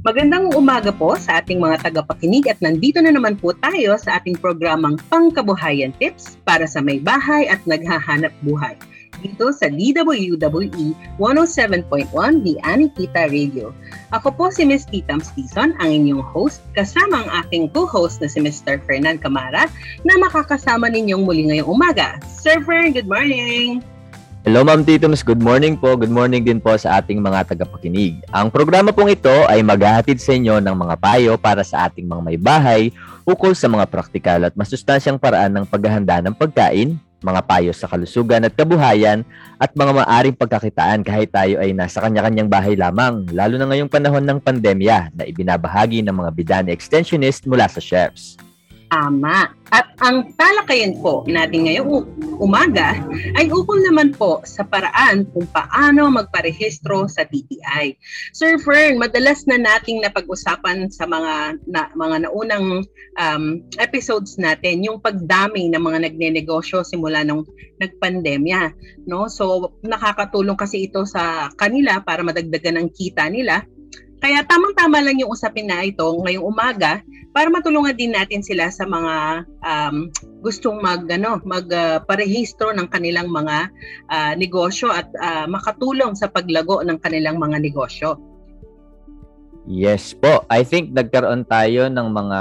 Magandang umaga po sa ating mga tagapakinig at nandito na naman po tayo sa ating programang Pangkabuhayan Tips para sa may bahay at naghahanap buhay dito sa DWWE 107.1 The Anikita Radio. Ako po si Ms. Titams Tison, ang inyong host, kasama ang aking co-host na si Mr. Fernan Camara na makakasama ninyong muli ngayong umaga. Sir Fern, good morning! Hello Ma'am Titums, good morning po. Good morning din po sa ating mga tagapakinig. Ang programa pong ito ay maghahatid sa inyo ng mga payo para sa ating mga may bahay ukol sa mga praktikal at masustansyang paraan ng paghahanda ng pagkain, mga payo sa kalusugan at kabuhayan, at mga maaring pagkakitaan kahit tayo ay nasa kanya-kanyang bahay lamang, lalo na ngayong panahon ng pandemya na ibinabahagi ng mga bidani extensionist mula sa chefs. Tama. At ang talakayan po natin ngayong umaga ay ukol naman po sa paraan kung paano magparehistro sa DTI. Sir Fern, madalas na nating napag-usapan sa mga na, mga naunang um, episodes natin yung pagdami ng mga nagnenegosyo simula nung nagpandemya, no? So nakakatulong kasi ito sa kanila para madagdagan ang kita nila kaya tamang-tama lang yung usapin na ito ngayong umaga para matulungan din natin sila sa mga um, gustong mag ano, magparehistro uh, ng kanilang mga uh, negosyo at uh, makatulong sa paglago ng kanilang mga negosyo. Yes po. I think nagkaroon tayo ng mga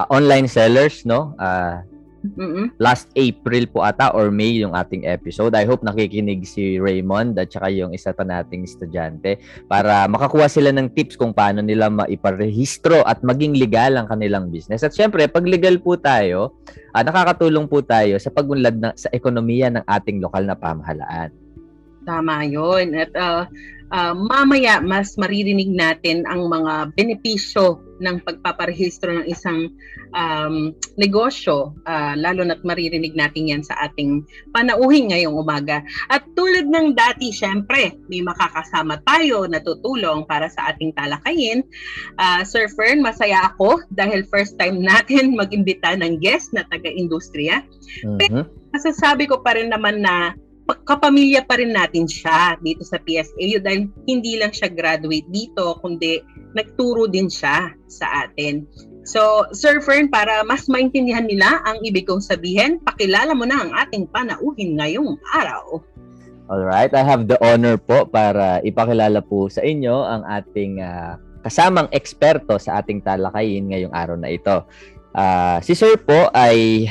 uh, online sellers, no? Uh, Mm-mm. Last April po ata or May yung ating episode. I hope nakikinig si Raymond at saka yung isa pa nating estudyante para makakuha sila ng tips kung paano nila maiparehistro at maging legal ang kanilang business. At syempre, pag legal po tayo, uh, nakakatulong po tayo sa pagunlad na, sa ekonomiya ng ating lokal na pamahalaan. Tama yun. At uh, uh, mamaya mas maririnig natin ang mga benepisyo ng pagpaparehistro ng isang um, negosyo, uh, lalo na't maririnig natin yan sa ating panauhin ngayong umaga. At tulad ng dati, syempre, may makakasama tayo na tutulong para sa ating talakayin. Uh, Sir Fern, masaya ako dahil first time natin mag-imbita ng guest na taga-industriya. Mm-hmm. Pero masasabi ko pa rin naman na kapamilya pa rin natin siya dito sa PSAU dahil hindi lang siya graduate dito, kundi nagturo din siya sa atin. So, Sir Fern, para mas maintindihan nila ang ibig kong sabihin, pakilala mo na ang ating panauhin ngayong araw. Alright, I have the honor po para ipakilala po sa inyo ang ating uh, kasamang eksperto sa ating talakayin ngayong araw na ito. Uh, si Sir po ay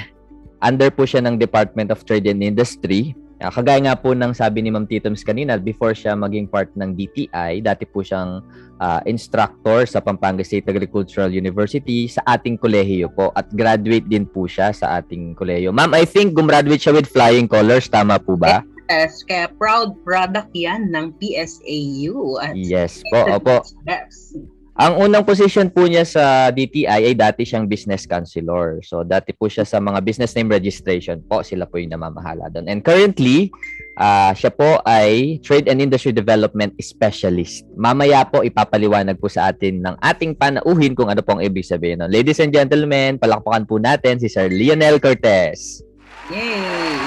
under po siya ng Department of Trade and Industry Uh, kagaya nga po ng sabi ni Ma'am Titoms kanina, before siya maging part ng DTI, dati po siyang uh, instructor sa Pampanga State Agricultural University sa ating kolehiyo po at graduate din po siya sa ating kolehiyo. Ma'am, I think gumraduate siya with flying colors, tama po ba? Yes, kaya proud product yan ng PSAU. At yes po, opo. Yes. Ang unang position po niya sa DTI ay dati siyang business counselor. So dati po siya sa mga business name registration po, sila po yung namamahala doon. And currently, uh, siya po ay Trade and Industry Development Specialist. Mamaya po ipapaliwanag po sa atin ng ating panauhin kung ano pong ibig sabihin. No? Ladies and gentlemen, palakpakan po natin si Sir Lionel Cortez. Yay!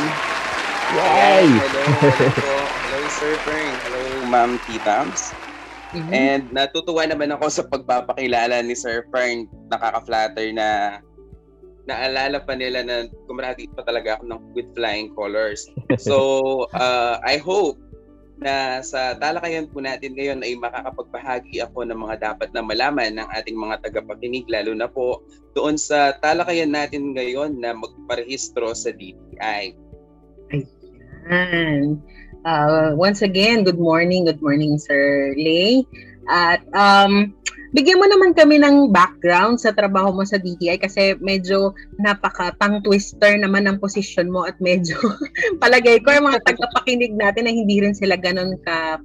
Yay! Hello, hello, hello Sir Frank. Hello, Ma'am Titams. Mm-hmm. And natutuwa naman ako sa pagpapakilala ni Sir Fern. Nakaka-flatter na naalala pa nila na gumraduate pa talaga ako ng with flying colors. So, uh, I hope na sa talakayan po natin ngayon ay makakapagbahagi ako ng mga dapat na malaman ng ating mga tagapakinig lalo na po doon sa talakayan natin ngayon na magparehistro sa DTI. Ayan. Uh, once again, good morning, good morning Sir Lay. At um, bigyan mo naman kami ng background sa trabaho mo sa DTI kasi medyo napaka tang twister naman ang posisyon mo at medyo palagay ko yung mga tagapakinig natin na hindi rin sila ganun ka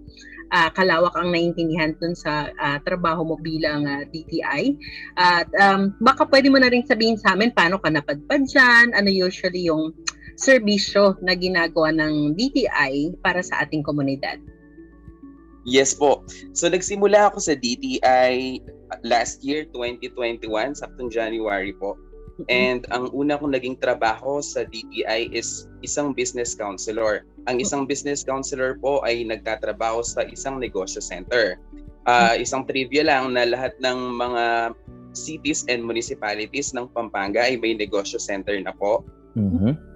uh, kalawak ang naiintindihan dun sa uh, trabaho mo bilang uh, DTI. At um, baka pwede mo na rin sabihin sa amin paano ka napadpad dyan, ano usually yung serbisyo na ginagawa ng DTI para sa ating komunidad? Yes po. So nagsimula ako sa DTI last year, 2021, saktong January po. And ang una kong naging trabaho sa DTI is isang business counselor. Ang isang business counselor po ay nagtatrabaho sa isang negosyo center. Uh, isang trivia lang na lahat ng mga cities and municipalities ng Pampanga ay may negosyo center na po. Mhm.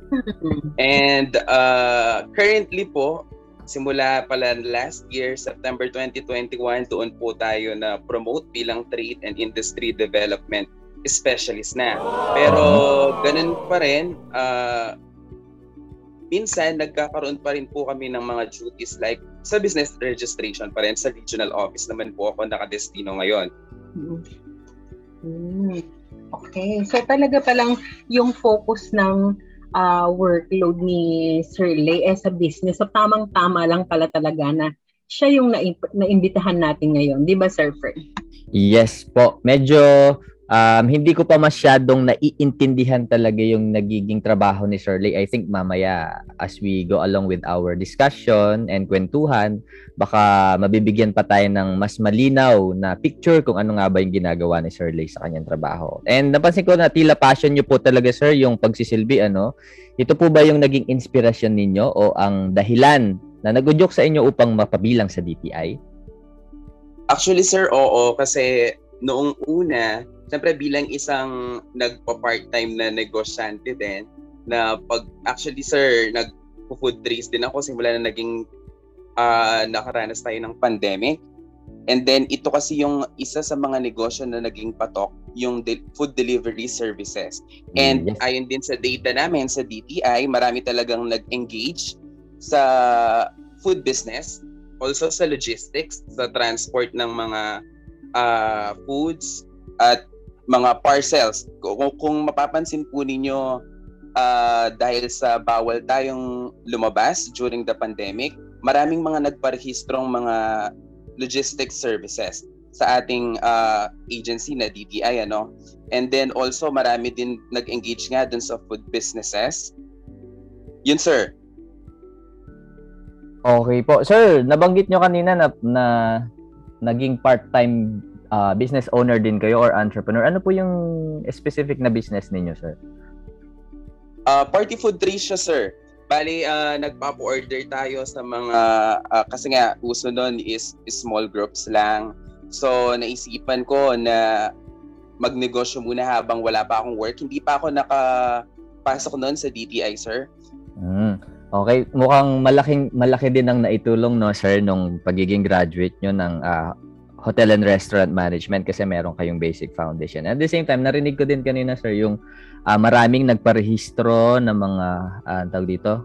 And uh, currently po, simula pala last year, September 2021, doon po tayo na promote bilang trade and industry development specialist na. Pero ganun pa rin, uh, minsan nagkakaroon pa rin po kami ng mga duties like sa business registration pa rin sa regional office naman po ako nakadestino ngayon. Mm. Okay. So talaga palang yung focus ng uh, workload ni Sir Lay eh, sa business. So tamang-tama lang pala talaga na siya yung na- naimbitahan natin ngayon. Di ba, Sir Fred? Yes po. Medyo um, hindi ko pa masyadong naiintindihan talaga yung nagiging trabaho ni Shirley. I think mamaya as we go along with our discussion and kwentuhan, baka mabibigyan pa tayo ng mas malinaw na picture kung ano nga ba yung ginagawa ni Shirley sa kanyang trabaho. And napansin ko na tila passion niyo po talaga sir yung pagsisilbi ano. Ito po ba yung naging inspirasyon ninyo o ang dahilan na nagudyok sa inyo upang mapabilang sa DTI? Actually sir, oo kasi noong una Siyempre bilang isang nagpa-part-time na negosyante din, na pag actually sir, nag food trace din ako simula na naging uh, nakaranas tayo ng pandemic. And then ito kasi yung isa sa mga negosyo na naging patok, yung de- food delivery services. And yes. ayon din sa data namin sa DTI, marami talagang nag-engage sa food business, also sa logistics, sa transport ng mga uh, foods at mga parcels. Kung, kung mapapansin po ninyo, uh, dahil sa bawal tayong lumabas during the pandemic, maraming mga nagparehistrong mga logistics services sa ating uh, agency na DTI ano? And then also marami din nag-engage nga dun sa food businesses. Yun sir. Okay po. Sir nabanggit nyo kanina na, na naging part-time uh, business owner din kayo or entrepreneur. Ano po yung specific na business ninyo, sir? Uh, party food trace siya, sir. Bali, uh, nagpapa-order tayo sa mga, uh, kasi nga, uso nun is, is small groups lang. So, naisipan ko na magnegosyo muna habang wala pa akong work. Hindi pa ako nakapasok noon sa DTI, sir. Mm. Okay, mukhang malaking malaki din ang naitulong no sir nung pagiging graduate nyo ng uh, hotel and restaurant management kasi meron kayong basic foundation. At the same time, narinig ko din kanina sir yung uh, maraming nagparehistro ng mga uh, tawag dito,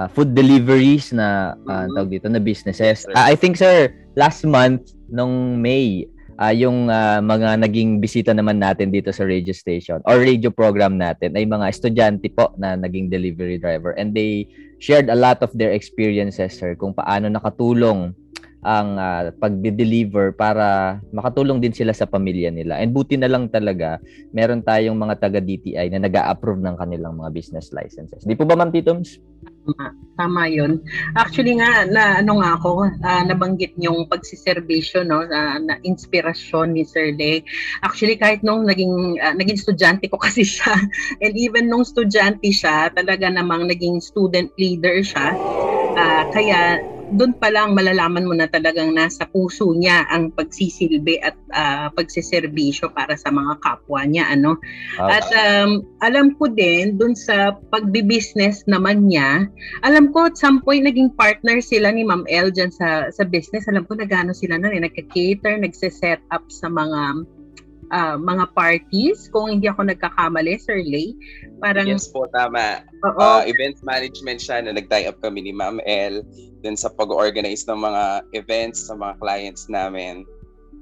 uh, food deliveries na uh, tawag dito na businesses. Uh, I think sir, last month nung May, uh, yung uh, mga naging bisita naman natin dito sa radio station or radio program natin ay mga estudyante po na naging delivery driver and they shared a lot of their experiences sir kung paano nakatulong ang uh, pagde-deliver para makatulong din sila sa pamilya nila. And buti na lang talaga, meron tayong mga taga DTI na nag-a-approve ng kanilang mga business licenses. Di po ba, Ma'am Titoms? Tama, tama yun. Actually nga, na, ano nga ako, uh, nabanggit yung pagsiservisyo, no, uh, na inspirasyon ni Sir Lay. Actually, kahit nung naging, uh, naging estudyante ko kasi siya, and even nung estudyante siya, talaga namang naging student leader siya. Uh, kaya doon pa lang malalaman mo na talagang nasa puso niya ang pagsisilbi at uh, pagsiservisyo para sa mga kapwa niya ano. Okay. At um, alam ko din doon sa pagbi-business naman niya, alam ko at some point naging partner sila ni Ma'am El dyan sa sa business. Alam ko nagano sila na rin, nagka-cater, nagse-set up sa mga uh, mga parties, kung hindi ako nagkakamali, Sir Lay. Parang, yes po, tama. Uh, events management siya na nag-tie up kami ni Ma'am El dun sa pag-organize ng mga events sa mga clients namin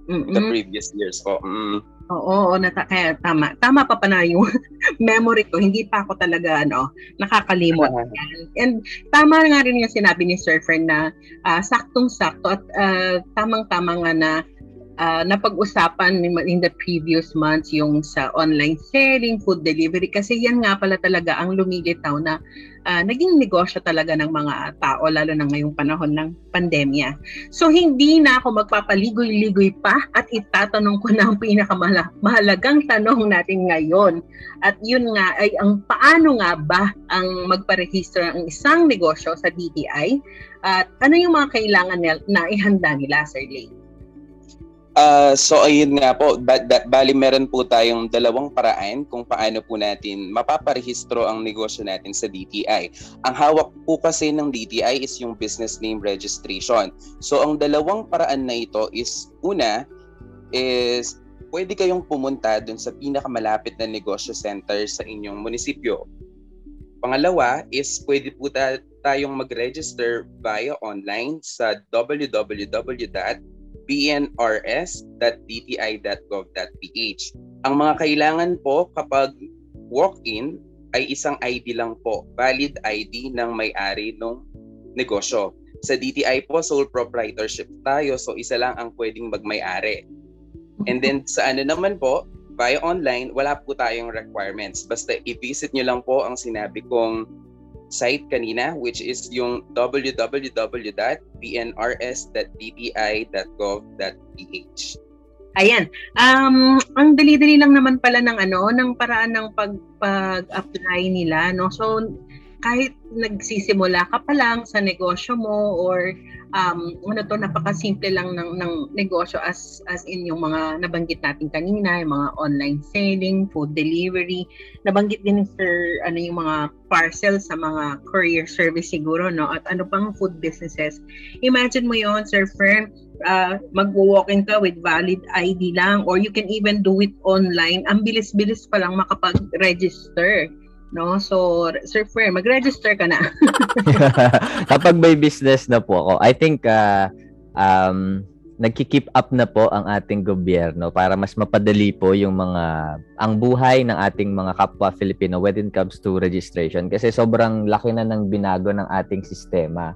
Mm-mm. the previous years po. Mm. Oo, oo nata- kaya tama. Tama pa pa na yung memory ko. Hindi pa ako talaga ano, nakakalimot. Uh-huh. And tama nga rin yung sinabi ni Sir Fern na uh, saktong-sakto at uh, tamang-tama nga na uh, napag-usapan in the previous months yung sa online selling, food delivery kasi yan nga pala talaga ang lumilitaw na uh, naging negosyo talaga ng mga tao lalo na ngayong panahon ng pandemya. So hindi na ako magpapaligoy-ligoy pa at itatanong ko na ang pinakamahalagang tanong natin ngayon. At yun nga ay ang paano nga ba ang magparehistro ng isang negosyo sa DTI at ano yung mga kailangan na ihanda nila, Sir Lane? Uh, so ayun nga po, ba- ba- bali meron po tayong dalawang paraan kung paano po natin mapaparehistro ang negosyo natin sa DTI. Ang hawak po kasi ng DTI is yung business name registration. So ang dalawang paraan na ito is una is pwede kayong pumunta dun sa pinakamalapit na negosyo center sa inyong munisipyo. Pangalawa is pwede po ta- tayong mag-register via online sa www bnrs.dti.gov.ph. Ang mga kailangan po kapag walk-in ay isang ID lang po, valid ID ng may-ari ng negosyo. Sa DTI po, sole proprietorship tayo, so isa lang ang pwedeng magmay-ari. And then sa ano naman po, via online, wala po tayong requirements. Basta i-visit nyo lang po ang sinabi kong site kanina which is yung www.pnrs.dti.gov.ph. Ayan. Um, ang dali-dali lang naman pala ng ano, ng paraan ng pag pag-apply nila, no. So kahit nagsisimula ka pa lang sa negosyo mo or um, ano to, napakasimple lang ng, ng negosyo as, as in yung mga nabanggit natin kanina, yung mga online selling, food delivery. Nabanggit din sir, ano yung mga parcel sa mga courier service siguro, no? At ano pang food businesses. Imagine mo yon Sir Fern, uh, mag-walk-in ka with valid ID lang or you can even do it online. Ang bilis-bilis pa lang makapag-register no? So, Sir Fer, mag-register ka na. Kapag may business na po ako, I think uh, um, nagki-keep up na po ang ating gobyerno para mas mapadali po yung mga ang buhay ng ating mga kapwa Filipino when it comes to registration. Kasi sobrang laki na ng binago ng ating sistema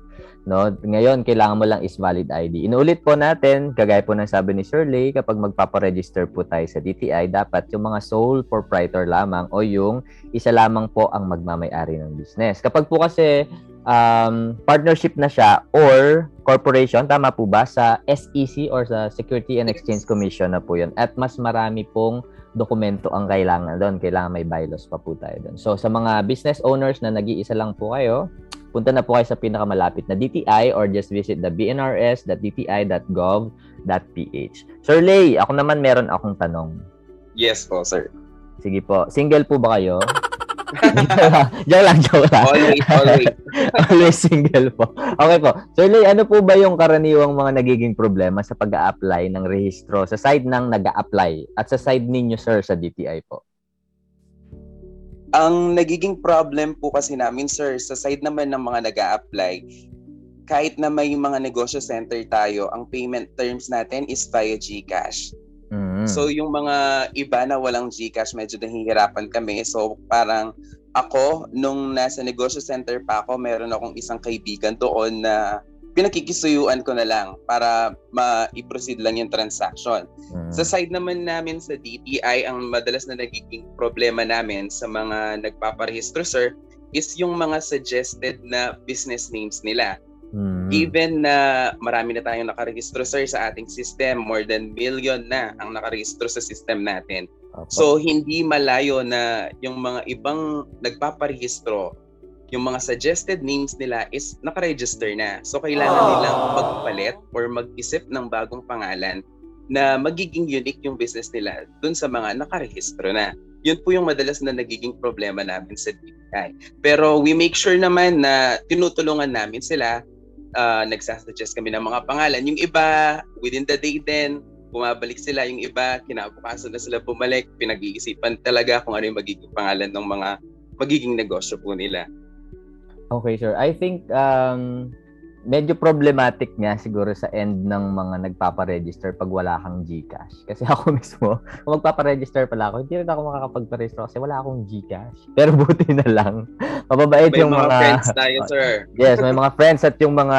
no? Ngayon kailangan mo lang is valid ID inuulit po natin kagaya po ng sabi ni Shirley kapag magpapa-register po tayo sa DTI dapat yung mga sole proprietor lamang o yung isa lamang po ang magmamay-ari ng business. Kapag po kasi um, partnership na siya or corporation, tama po ba? Sa SEC or sa Security and Exchange Commission na po yun. At mas marami pong dokumento ang kailangan doon. Kailangan may bylaws pa po tayo doon. So, sa mga business owners na nag-iisa lang po kayo, punta na po kayo sa pinakamalapit na DTI or just visit the bnrs.dti.gov.ph. Sir Lay, ako naman meron akong tanong. Yes po, sir. Sige po. Single po ba kayo? joke lang, joke lang. Always, always. always single po. Okay po. Sir Lay, ano po ba yung karaniwang mga nagiging problema sa pag apply ng rehistro sa side ng nag apply at sa side ninyo, sir, sa DTI po? Ang nagiging problem po kasi namin, sir, sa side naman ng mga nag apply kahit na may mga negosyo center tayo, ang payment terms natin is via GCash. Mm. So yung mga iba na walang GCash, medyo nahihirapan kami. So parang ako, nung nasa negosyo center pa ako, meron akong isang kaibigan doon na pinakikisuyuan ko na lang para ma-proceed lang yung transaction. Mm. Sa side naman namin sa DTI, ang madalas na nagiging problema namin sa mga nagpaparehistro, sir, is yung mga suggested na business names nila. Mm. Given na marami na tayong nakarehistro sir sa ating system, more than million na ang nakarehistro sa system natin. Opo. So hindi malayo na yung mga ibang nagpaparehistro, yung mga suggested names nila is nakaregister na. So kailangan Oh. nilang magpalit or mag-isip ng bagong pangalan na magiging unique yung business nila dun sa mga nakarehistro na. Yun po yung madalas na nagiging problema namin sa DTI. Pero we make sure naman na tinutulungan namin sila uh, nagsasuggest kami ng mga pangalan. Yung iba, within the day din, bumabalik sila. Yung iba, kinabukasan na sila bumalik. Pinag-iisipan talaga kung ano yung magiging pangalan ng mga magiging negosyo po nila. Okay, sir. I think um, medyo problematic nga siguro sa end ng mga nagpapa-register pag wala kang GCash. Kasi ako mismo, kung magpapa-register pala ako, hindi rin ako makakapag-register kasi wala akong GCash. Pero buti na lang. Mababait May yung mga, mga... friends tayo, sir. Yes, may mga friends at yung mga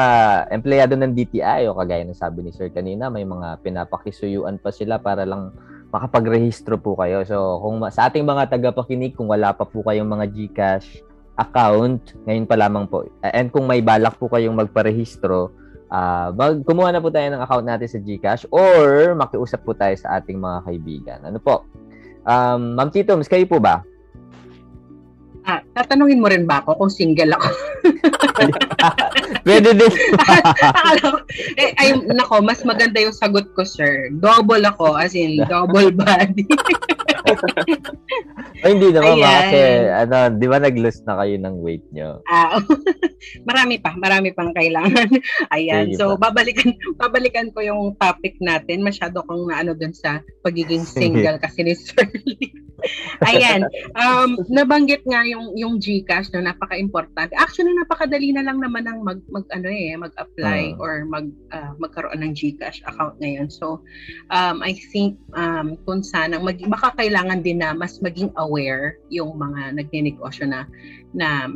empleyado ng DTI o kagaya ng sabi ni Sir kanina, may mga pinapakisuyuan pa sila para lang makapagrehistro po kayo. So, kung sa ating mga tagapakinig, kung wala pa po kayong mga GCash account, ngayon pa lamang po. And kung may balak po kayong magparehistro, uh, mag kumuha na po tayo ng account natin sa GCash or makiusap po tayo sa ating mga kaibigan. Ano po? Um, Ma'am Titoms, kayo po ba? Ah, tatanungin mo rin ba ako kung single ako? Pwede din. Akala eh, ay, nako, mas maganda yung sagot ko, sir. Double ako, as in, double body. Ay, hindi naman Ayan. ma, kasi ano, di ba nag-lose na kayo ng weight nyo? Ah, marami pa, marami pang kailangan. Ayan, Sige so babalikan babalikan ko yung topic natin. Masyado kong naano dun sa pagiging single kasi ni Sir Lee. Ayan, um, nabanggit nga yung yung GCash no, napaka-importante. Actually, napakadali na lang naman ang mag, mag ano eh, mag-apply Mm. or mag ah, magkaroon ng GCash account ngayon. So, um, I think um, kung sana mag, baka kailangan din na mas maging aware yung mga nagnenegosyo na na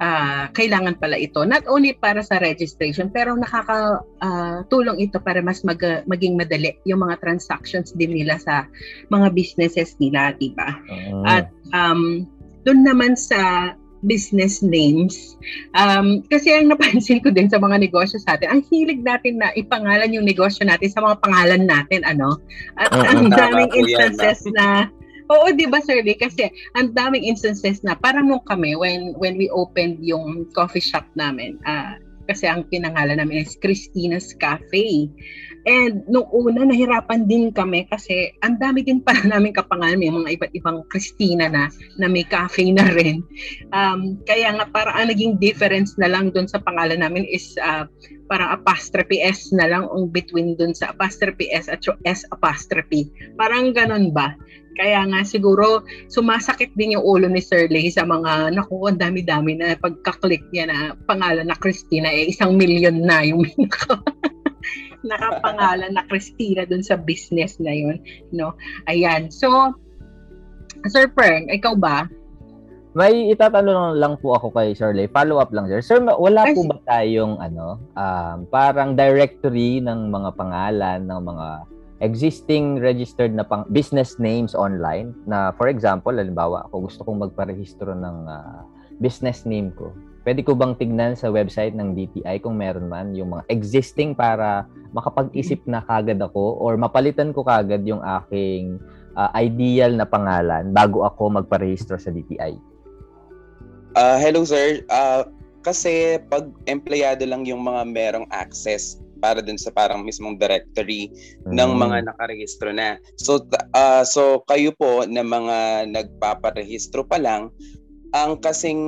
ah, kailangan pala ito not only para sa registration pero nakakatulong ito para mas mag- maging madali yung mga transactions din nila sa mga businesses nila, 'di ba? Mm. At um doon naman sa business names, um, kasi ang napansin ko din sa mga negosyo sa atin, ang hilig natin na ipangalan yung negosyo natin sa mga pangalan natin, ano? At Oo, ang daming instances na, oo, di ba, Sir Lee? Kasi ang daming instances na, parang nung kami, when, when we opened yung coffee shop namin, ah, kasi ang pinangalan namin is Christina's Cafe. And nung una, nahirapan din kami kasi ang dami din pala namin kapangalan. May mga iba't ibang Christina na, na may cafe na rin. Um, kaya nga parang ang naging difference na lang dun sa pangalan namin is ah, parang apostrophe S na lang ang between dun sa apostrophe S at S apostrophe. Parang ganun ba? Kaya nga siguro sumasakit din yung ulo ni Sir Lay sa mga naku, ang dami-dami na pagka-click niya na pangalan na Christina eh isang milyon na yung naka- nakapangalan na Christina dun sa business na yun, no? Ayan. So Sir Pern, ikaw ba? May itatanong lang po ako kay Sir Lay. Follow up lang, sir. Sir, ma- wala Ay, po ba tayong ano, um, parang directory ng mga pangalan ng mga existing registered na pang business names online na for example, halimbawa, ako gusto kong magparehistro ng ah, business name ko. Pwede ko bang tignan sa website ng DTI kung meron man yung mga existing para makapag-isip na kagad ako or mapalitan ko kagad yung aking ah, ideal na pangalan bago ako magparehistro sa DTI? Ah, hello sir. Ah, kasi pag empleyado lang yung mga merong access para dun sa parang mismong directory ng Mm. mga nakarehistro na. So ah, so kayo po na mga nagpaparehistro pa lang, ang kasing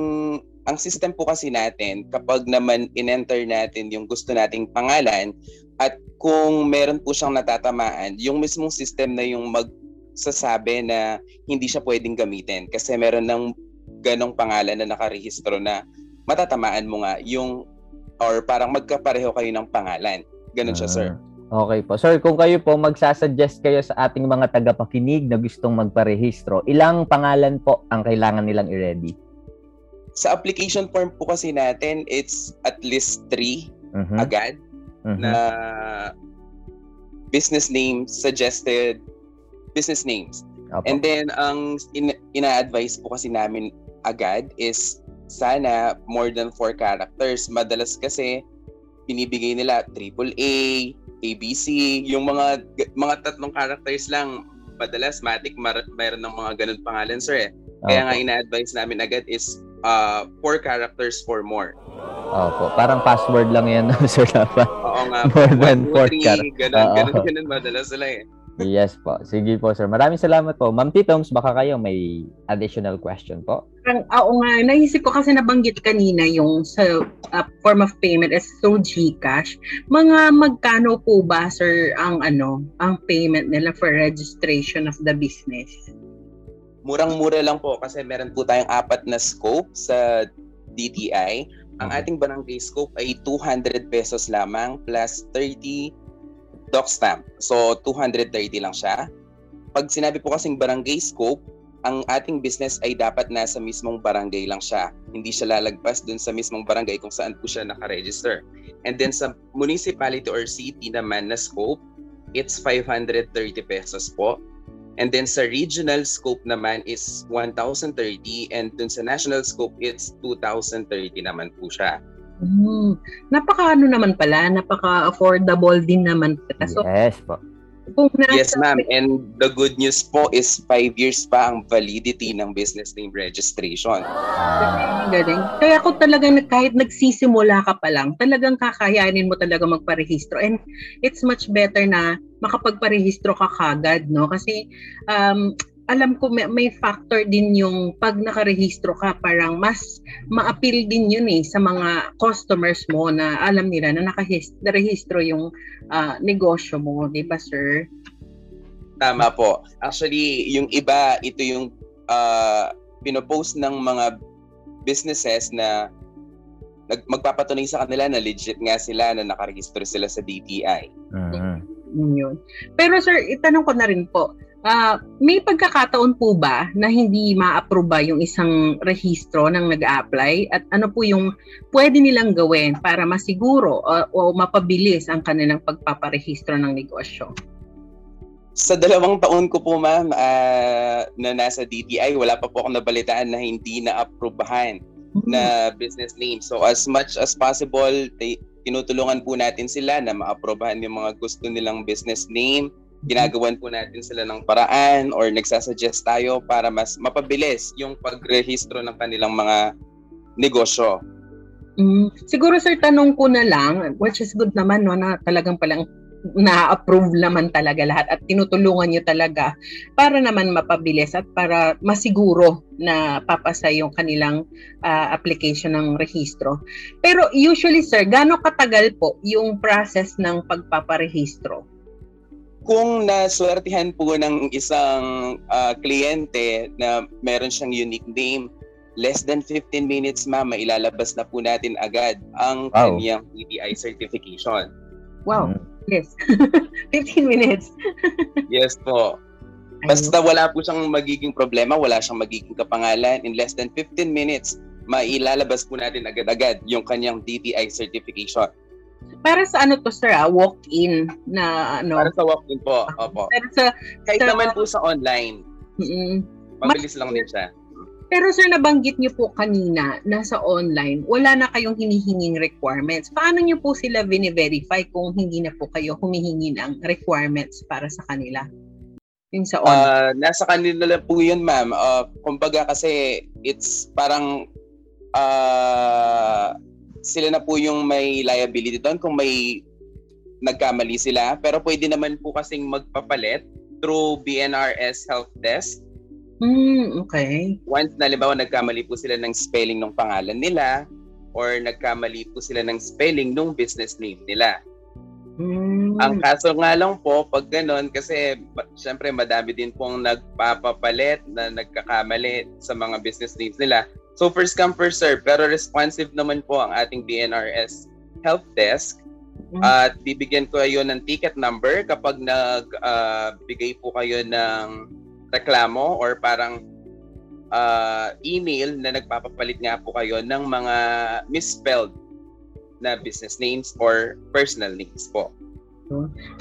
ang system po kasi natin kapag naman in-enter natin yung gusto nating pangalan at kung meron po siyang natatamaan, yung mismong system na yung magsasabi na hindi siya pwedeng gamitin kasi meron ng ganong pangalan na nakarehistro na matatamaan mo nga yung or parang magkapareho kayo ng pangalan. Ganon siya, sir. Ah, Okay po. Sir, kung kayo po magsasuggest kayo sa ating mga tagapakinig na gustong magparehistro, ilang pangalan po ang kailangan nilang i-ready? Sa application form po kasi natin, it's at least three Mhm, agad mhm. na business names suggested business names. Opo. And then ang in- ina-advise po kasi namin agad is sana more than four characters. Madalas kasi binibigay nila AAA, ABC, yung mga mga tatlong characters lang. Madalas matik mar- mayroon ng mga ganun pangalan sir eh. Kaya Opo. nga ina-advise namin agad is uh, four characters for more. Opo. Parang password lang yan, Sir Lapa. Oo nga. More than four three, char- Ganun, ganun, ganun madalas sila eh. Yes po. Sige po, sir. Maraming salamat po. Ma'am Titoms, baka kayo may additional question po? Parang, oo nga, naisip ko kasi nabanggit kanina yung sa uh, form of payment is through GCash. Mga magkano po ba, sir, ang ano, ang payment nila for registration of the business? murang-mura lang po kasi meron po tayong apat na scope sa DTI. Ang Mhm. ating barangay scope ay 200 pesos lamang plus 30 doc stamp. So 230 lang siya. Pag sinabi po kasing barangay scope, ang ating business ay dapat nasa mismong barangay lang siya. Hindi siya lalagpas dun sa mismong barangay kung saan po siya nakaregister. And then sa municipality or city naman na scope, it's 530 pesos po. And then sa regional scope naman is 1,030 and dun sa national scope it's 2,030 naman po siya. Hmm. Napaka ano naman pala, napaka affordable din naman. pala. So, Yes po. Kung nasa, Yes, ma'am. And the good news po is five years pa ang validity ng business name registration. Ah, Galing. Kaya kung talagang kahit nagsisimula ka pa lang, talagang kakayanin mo talaga magparehistro. And it's much better na makapagparehistro ka kagad, no? Kasi um, alam ko may, may factor din yung pag nakarehistro ka, parang mas ma-appeal din yun eh sa mga customers mo na alam nila na nakarehistro yung ah, negosyo mo, di ba sir? Tama po. Actually, yung iba, ito yung uh, pinopost ng mga businesses na nag magpapatunay sa kanila na legit nga sila na nakarehistro sila sa DTI. mhm. Yun. Pero sir, itanong ko na rin po, ah, may pagkakataon po ba na hindi ma-aproba yung isang rehistro ng nag-a-apply? At ano po yung pwede nilang gawin para masiguro o, o mapabilis ang kanilang pagpaparehistro ng negosyo? Sa dalawang taon ko po ma'am ah, na nasa DTI, wala pa po akong nabalitaan na hindi na-aprobahan na business name. So as much as possible, t- tinutulungan po natin sila na maaprobahan yung mga gusto nilang business name. Ginagawan po natin sila ng paraan or nagsasuggest tayo para mas mapabilis yung pagrehistro ng kanilang mga negosyo. Mm, siguro sir, tanong ko na lang, which is good naman no, na talagang palang na-approve naman talaga lahat at tinutulungan nyo talaga para naman mapabilis at para masiguro na papasa yung kanilang ah, application ng rehistro. Pero usually sir, gaano katagal po yung process ng pagpaparehistro? Kung naswertihan po ng isang ah, kliyente na meron siyang unique name, less than 15 minutes ma'am, mailalabas na po natin agad ang Wow. kanyang PTI certification. Wow, Mhm. yes. 15 minutes. Yes po. Basta wala po siyang magiging problema, wala siyang magiging kapangalan, in less than 15 minutes, mailalabas po natin agad-agad yung kanyang DTI certification. Para sa ano to sir, ah, walk-in na ano. Para sa walk-in po, opo. Pero sa Kahit sa- naman po sa online, mm, mabilis lang din siya. Pero sir, nabanggit niyo po kanina na sa online, wala na kayong hinihinging requirements. Paano niyo po sila vini-verify kung hindi na po kayo humihingi ng requirements para sa kanila? Yung sa online. Ah, nasa kanila lang po yun, ma'am. Uh, kumbaga kasi it's parang ah, sila na po yung may liability doon kung may nagkamali sila. Pero pwede naman po kasing magpapalit through BNRS Help Desk. Hmm, okay. Once na limbawa nagkamali po sila ng spelling ng pangalan nila or nagkamali po sila ng spelling ng business name nila. Hmm. Ang kaso nga lang po, pag ganon, kasi syempre madami din pong nagpapapalit na nagkakamali sa mga business names nila. So first come, first serve. Pero responsive naman po ang ating BNRS Help Desk. Mm. At bibigyan ko kayo ng ticket number kapag nagbigay po kayo ng reklamo or parang ah, email na nagpapapalit nga po kayo ng mga misspelled na business names or personal names po.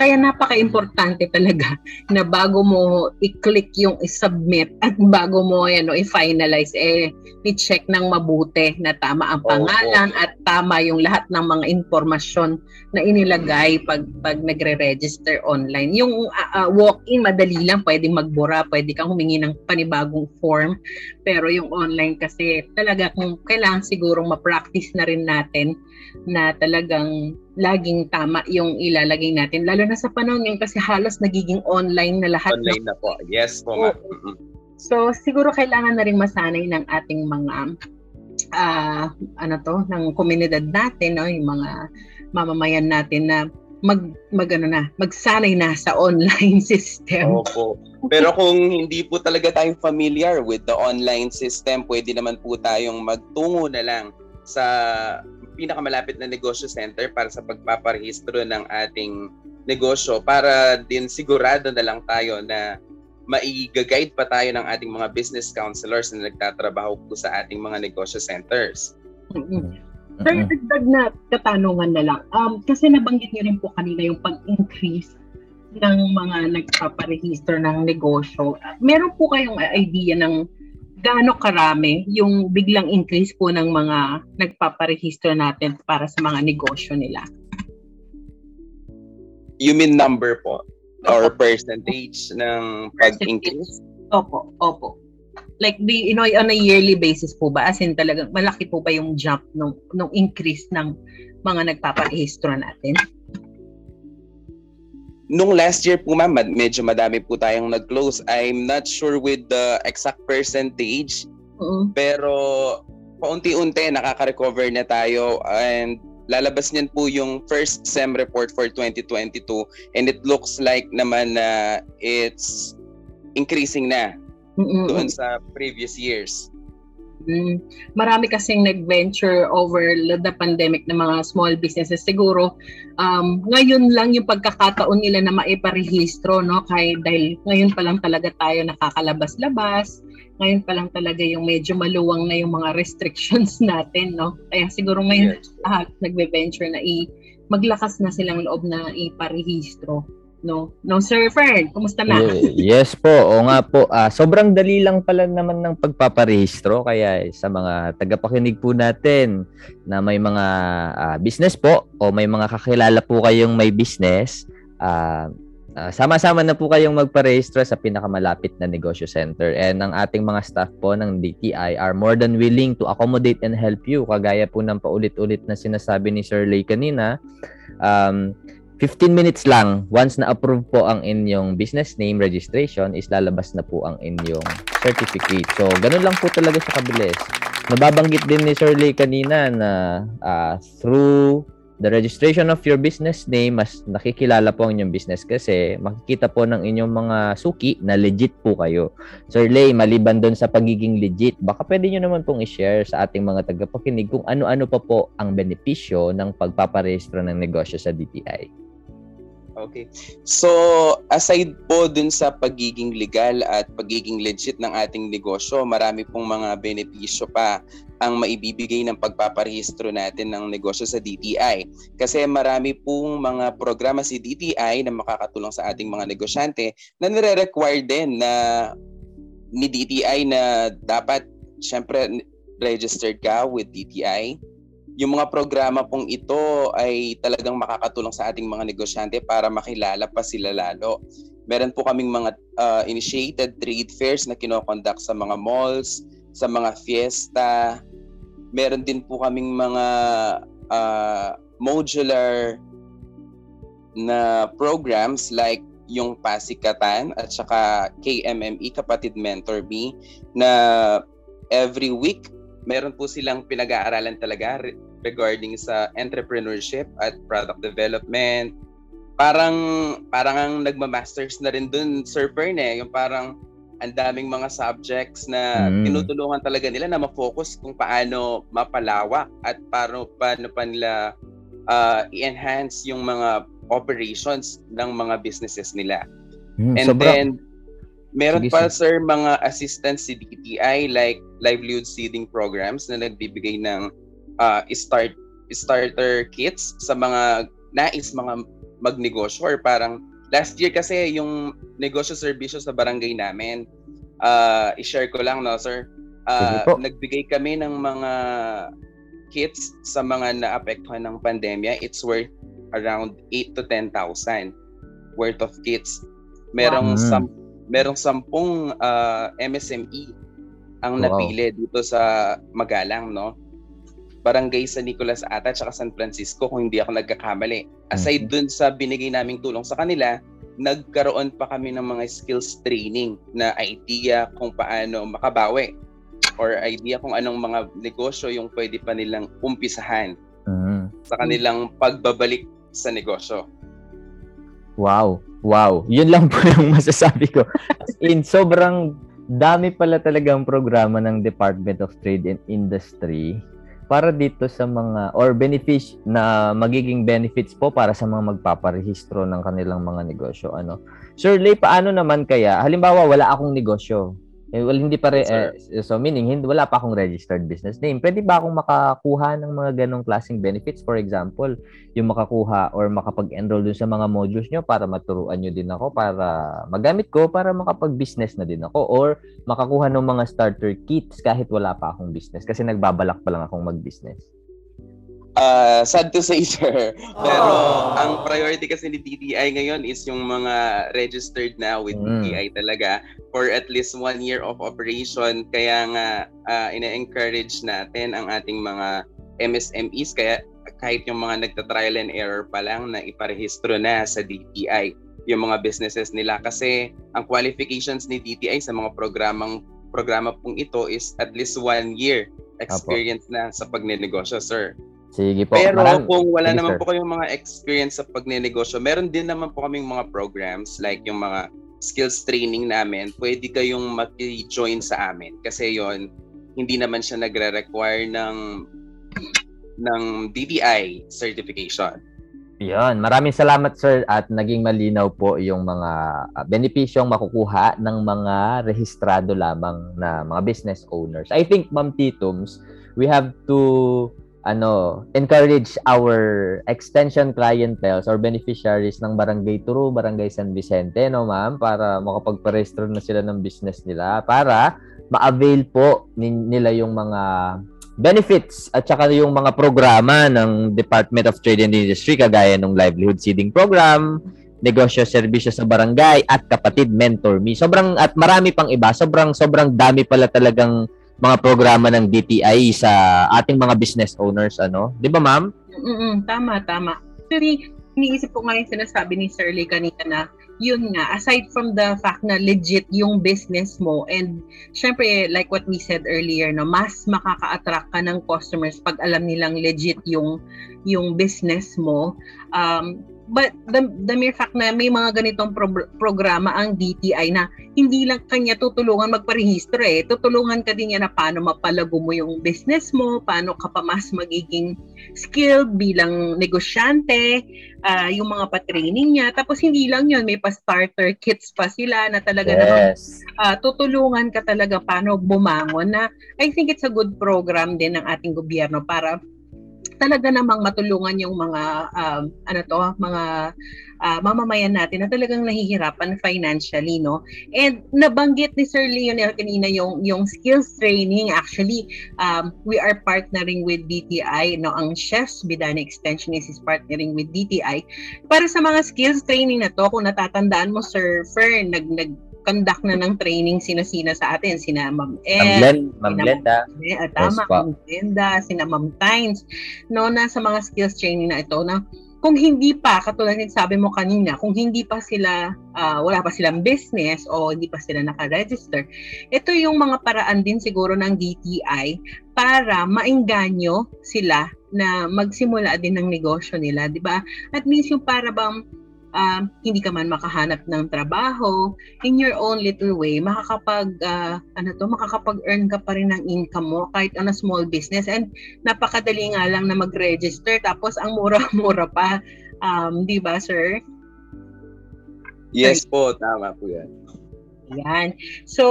Kaya napaka-importante talaga na bago mo i-click yung i-submit at bago mo yan, no, i-finalize, eh, i-check ng mabuti na tama ang pangalan at tama yung lahat ng mga impormasyon na inilagay pag, pag nagre-register online. Yung ah, ah, walk-in, madali lang, pwede magbura, pwede kang humingi ng panibagong form. Pero yung online kasi talaga kung kailangan sigurong ma-practice na rin natin na talagang laging tama yung ilalagay natin. Lalo na sa panahon ngayon kasi halos nagiging online na lahat. Online na po. Yes po, ma'am. Mm-mm. So siguro kailangan na rin masanay ng ating mga ah ano to, ng komunidad natin, no, yung mga mamamayan natin na mag mag ano na, magsanay na sa online system. Opo. Pero kung hindi po talaga tayo familiar with the online system, pwede naman po tayong magtungo na lang sa pinakamalapit na negosyo center para sa pagpaparehistro ng ating negosyo para din sigurado na lang tayo na maiga-guide pa tayo ng ating mga business counselors na nagtatrabaho po sa ating mga negosyo centers. Mm-mm. Sir, dagdag na katanungan na lang. Um, kasi nabanggit niyo rin po kanina yung pag-increase ng mga nagpaparehistro ng negosyo. Meron po kayong idea ng gaano karami yung biglang increase po ng mga nagpaparehistro natin para sa mga negosyo nila? You mean number po? or percentage ng pag-increase? Opo, opo. Like the you know on a yearly basis po ba as in talagang malaki po ba yung jump nung nung increase ng mga nagpaparehistro natin? Nung last year po ma'am, mad- medyo madami po tayong nag-close. I'm not sure with the exact percentage, Oo. pero paunti-unti nakaka-recover na tayo and lalabas niyan po yung first SEM report for 2022 and it looks like naman na it's increasing na Mm-mm. doon sa previous years. Mm. Marami kasing nag-venture over the pandemic ng mga small businesses. Siguro, um, ngayon lang yung pagkakataon nila na maiparehistro, no? Kaya dahil ngayon pa lang talaga tayo nakakalabas-labas. Ngayon pa lang talaga yung medyo maluwang na yung mga restrictions natin, no? Kaya siguro ngayon Yes. lahat nagbe-venture na i maglakas na silang loob na iparehistro. No, no Sir Fern, kumusta na? Ye- Yes po, o nga po. Ah, sobrang dali lang pala naman ng pagpaparehistro kaya sa mga tagapakinig po natin na may mga ah, business po o may mga kakilala po kayong may business, ah, ah, sama-sama na po kayong magparehistro sa pinakamalapit na negosyo center. And ang ating mga staff po ng DTI are more than willing to accommodate and help you. Kagaya po ng paulit-ulit na sinasabi ni Sir Lay kanina, um, 15 minutes lang once na approve po ang inyong business name registration is lalabas na po ang inyong certificate. So, ganun lang po talaga sa kabilis. Nababanggit din ni Sir Lee kanina na ah, through the registration of your business name, mas nakikilala po ang inyong business kasi makikita po ng inyong mga suki na legit po kayo. Sir Lay, maliban doon sa pagiging legit, baka pwede nyo naman pong i-share sa ating mga tagapakinig kung ano-ano pa po ang benepisyo ng pagpaparehistro ng negosyo sa DTI. Okay. So, aside po dun sa pagiging legal at pagiging legit ng ating negosyo, marami pong mga benepisyo pa ang maibibigay ng pagpaparehistro natin ng negosyo sa DTI. Kasi marami pong mga programa si DTI na makakatulong sa ating mga negosyante na nire-require din na ni DTI na dapat syempre registered ka with DTI yung mga programa pong ito ay talagang makakatulong sa ating mga negosyante para makilala pa sila lalo. Meron po kaming mga uh, initiated trade fairs na kinokonduct sa mga malls, sa mga fiesta. Meron din po kaming mga uh, modular na programs like yung Pasikatan at saka KMME, Kapatid Mentor Me, na every week meron po silang pinag-aaralan talaga regarding sa entrepreneurship at product development. Parang parang ang nagma-masters na rin dun Sir Fern eh, yung parang ang daming mga subjects na Mm. tinutulungan talaga nila na ma-focus kung paano mapalawak at paano paano pa nila ah, i-enhance yung mga operations ng mga businesses nila. Hmm, And sobra. then, meron Sige, pa sir mga assistance si DTI like livelihood seeding programs na nagbibigay ng uh, start starter kits sa mga nais mga magnegosyo or parang last year kasi yung negosyo serbisyo sa barangay namin. Uh, i-share ko lang no sir? Uh, nagbigay kami ng mga kits sa mga naapektuhan ng pandemya. It's worth around 8 to 10,000 worth of kits. Merong Wow. sam merong sampung ah, MSME ang Wow. napili dito sa Magalang, no? Barangay San Nicolas ata at San Francisco kung hindi ako nagkakamali. Aside Mhm. dun sa binigay naming tulong sa kanila, nagkaroon pa kami ng mga skills training na idea kung paano makabawi or idea kung anong mga negosyo yung pwede pa nilang umpisahan Mhm. sa kanilang pagbabalik sa negosyo. Wow. Wow. Yun lang po yung masasabi ko. In, sobrang dami pala talagang programa ng Department of Trade and Industry para dito sa mga or benefits na magiging benefits po para sa mga magpaparehistro ng kanilang mga negosyo ano. Sir Lay, paano naman kaya? Halimbawa, wala akong negosyo. Eh, well, hindi pa Yes, eh, so meaning hindi wala pa akong registered business name. Pwede ba akong makakuha ng mga ganong klaseng benefits? For example, yung makakuha or makapag-enroll dun sa mga modules nyo para maturuan nyo din ako para magamit ko para makapag-business na din ako or makakuha ng mga starter kits kahit wala pa akong business kasi nagbabalak pa lang akong mag-business. Uh, sad to say, sir. Pero Aww. ang priority kasi ni DTI ngayon is yung mga registered na with mm. DTI talaga for at least one year of operation. Kaya nga, uh, ina-encourage natin ang ating mga MSMEs. Kaya kahit yung mga nagta-trial and error pa lang na iparehistro na sa DTI yung mga businesses nila kasi ang qualifications ni DTI sa mga programang programa pong ito is at least one year experience Apo. na sa pagnenegosyo, sir. Sige po. Pero Maram- kung wala Sige, naman sir. po kayong mga experience sa pagnenegosyo, meron din naman po kaming mga programs like yung mga skills training namin, pwede kayong maki-join sa amin kasi yon hindi naman siya nagre-require ng ng DTI certification. Yan. Maraming salamat sir at naging malinaw po yung mga uh, benepisyong makukuha ng mga rehistrado lamang na mga business owners. I think Ma'am Titums, we have to ano, encourage our extension clientele or beneficiaries ng Barangay Turo, Barangay San Vicente, no ma'am, para makapagparehistro na sila ng business nila para ma-avail po nila yung mga benefits at saka yung mga programa ng Department of Trade and Industry kagaya ng livelihood seeding program, negosyo serbisyo sa barangay at kapatid mentor me. Sobrang at marami pang iba. Sobrang sobrang dami pala talagang mga programa ng DTI sa ating mga business owners ano. 'Di ba, ma'am? Mm, tama, tama. Actually, iniisip ko ngayon sinasabi ni Sir Lee kanina na yun nga, aside from the fact na legit yung business mo and syempre like what we said earlier no, mas makaka-attract ka ng customers pag alam nilang legit yung yung business mo. Um, but the, the mere fact na may mga ganitong pro- programa ang DTI na hindi lang kanya tutulungan magparehistro eh. Tutulungan ka din niya na paano mapalago mo yung business mo, paano ka pa mas magiging skilled bilang negosyante, uh, yung mga pa-training niya. Tapos hindi lang yun, may pa-starter kits pa sila na talaga yes. naman uh, tutulungan ka talaga paano bumangon na I think it's a good program din ng ating gobyerno para talaga namang matulungan yung mga um, ano to, mga uh, mamamayan natin na talagang nahihirapan financially, no? And nabanggit ni Sir Lionel kanina yung yung skills training. Actually, um, we are partnering with DTI, no? Ang Chefs Bidani Extensionist is partnering with DTI para sa mga skills training na to. Kung natatandaan mo, Sir Fern, nag nag conduct na ng training sina-sina sa atin, sina Ma'am Ed, Ma'am Glenda. Eh, tama, yes, Ma'am Glenda, sina Ma'am Tynes, no, na sa mga skills training na ito na kung hindi pa, katulad ng sabi mo kanina, kung hindi pa sila, uh, wala pa silang business o hindi pa sila naka-register, ito yung mga paraan din siguro ng DTI para maingganyo sila na magsimula din ng negosyo nila, di ba? At least yung para bang um, hindi ka man makahanap ng trabaho, in your own little way, makakapag, uh, ano to, makakapag-earn ka pa rin ng income mo kahit on a small business. And napakadali nga lang na mag-register tapos ang mura-mura pa. Um, di ba, sir? Yes po, tama po yan. Yan. So,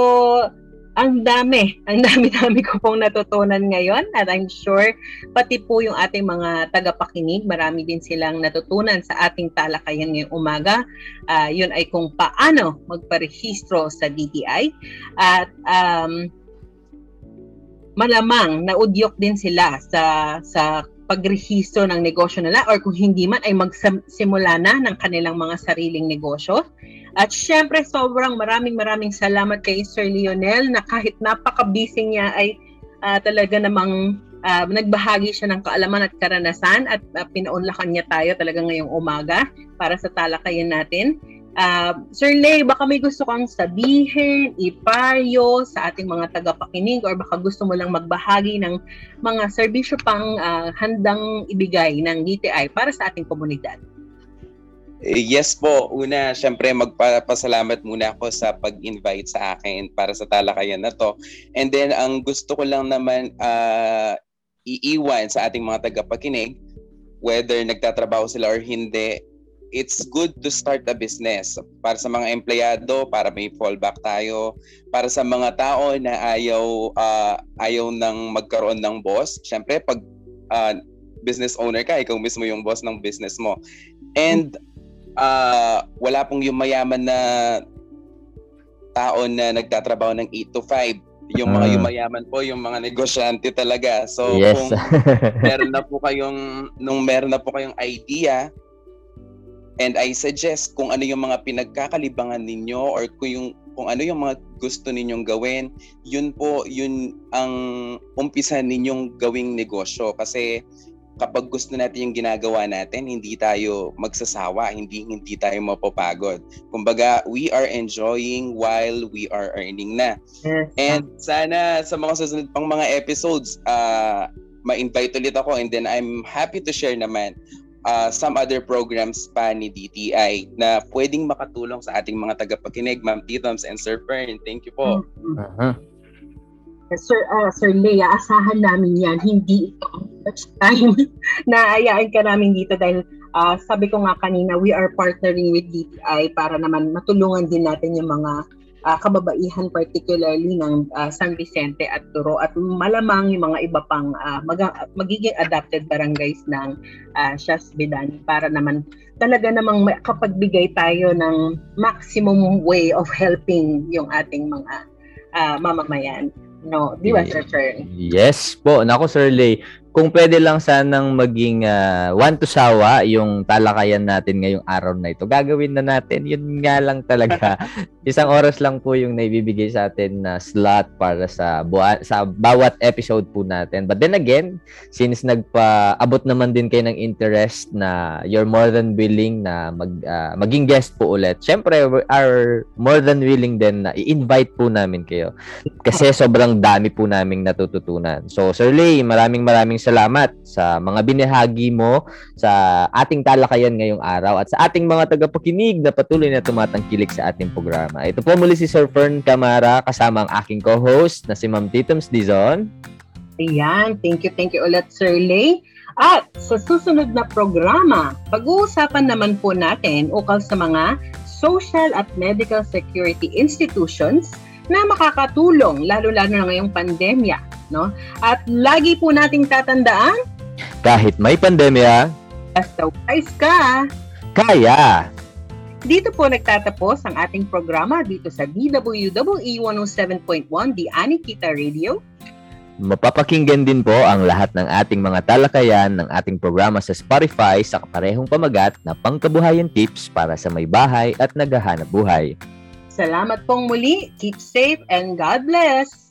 ang dami, ang dami-dami ko pong natutunan ngayon at I'm sure pati po yung ating mga tagapakinig, marami din silang natutunan sa ating talakayan ngayong umaga. Uh, yun ay kung paano magparehistro sa DTI at um, malamang naudyok din sila sa sa pagrehistro ng negosyo nila or kung hindi man ay magsimula na ng kanilang mga sariling negosyo. At syempre, sobrang maraming maraming salamat kay Sir Lionel na kahit napaka-busy niya ay uh, talaga namang uh, nagbahagi siya ng kaalaman at karanasan at uh, pinaunlakan niya tayo talaga ngayong umaga para sa talakayan natin. Uh, Sir Lay, baka may gusto kang sabihin, ipayo sa ating mga tagapakinig or baka gusto mo lang magbahagi ng mga serbisyo pang uh, handang ibigay ng DTI para sa ating komunidad. Eh, yes po. Una, syempre magpapasalamat muna ako sa pag-invite sa akin para sa talakayan na to. And then ang gusto ko lang naman uh, iiwan sa ating mga tagapakinig, whether nagtatrabaho sila or hindi, it's good to start a business. Para sa mga empleyado, para may fallback tayo. Para sa mga tao na ayaw uh, ayaw nang magkaroon ng boss, syempre pag uh, business owner ka, ikaw mismo yung boss ng business mo. And uh, wala pong yung mayaman na tao na nagtatrabaho ng 8 to 5. Yung mga Ah. yumayaman po, yung mga negosyante talaga. So yes. kung meron na po kayong nung meron na po kayong idea and I suggest kung ano yung mga pinagkakalibangan ninyo or kung yung kung ano yung mga gusto ninyong gawin, yun po yun ang umpisa ninyong gawing negosyo kasi kapag gusto natin yung ginagawa natin, hindi tayo magsasawa, hindi hindi tayo mapapagod. Kumbaga, we are enjoying while we are earning na. And sana sa mga susunod pang mga episodes, uh, ma-invite ulit ako and then I'm happy to share naman uh, some other programs pa ni DTI na pwedeng makatulong sa ating mga tagapakinig, Ma'am Titoms and Sir Fern. Thank you po. Mm. Aha. Sir, uh, Sir Lea, asahan namin yan. Hindi ito ang first time na ayaan ka namin dito dahil ah, sabi ko nga kanina, we are partnering with DTI para naman matulungan din natin yung mga ah, kababaihan particularly ng ah, San Vicente at Turo at malamang yung mga iba pang ah, mag- magiging adapted barangays ng uh, Shas Bidani para naman talaga namang kapagbigay tayo ng maximum way of helping yung ating mga ah, mamamayan. No, di ba. Sir? Yes po. Nako, Sir Lay. Kung pwede lang sanang maging ah, one to sawa yung talakayan natin ngayong araw na ito, gagawin na natin. Yun nga lang talaga. Isang oras lang po yung naibibigay sa atin na slot para sa buwa- sa bawat episode po natin. But then again, since nagpa-abot naman din kayo ng interest na you're more than willing na mag, ah, maging guest po ulit, syempre, we are more than willing din na i-invite po namin kayo. Kasi sobrang dami po naming natututunan. So, Sir Lay, maraming maraming salamat sa mga binahagi mo sa ating talakayan ngayong araw at sa ating mga tagapakinig na patuloy na tumatangkilik sa ating programa. Ito po muli si Sir Fern Camara kasama ang aking co-host na si Ma'am Titums Dizon. Ayan, thank you, thank you ulit, Sir Lay. At sa susunod na programa, pag-uusapan naman po natin ukol sa mga social at medical security institutions na makakatulong, lalo-lalo na ngayong pandemya. No? At lagi po nating tatandaan, Kahit may pandemya, basta wise ka, kaya! Dito po nagtatapos ang ating programa dito sa DWWE 107.1 Di Anikita Radio. Mapapakinggan din po ang lahat ng ating mga talakayan ng ating programa sa Spotify sa kaparehong pamagat na pangkabuhayan tips para sa may bahay at naghahanap buhay. Salamat pong muli. Keep safe and God bless.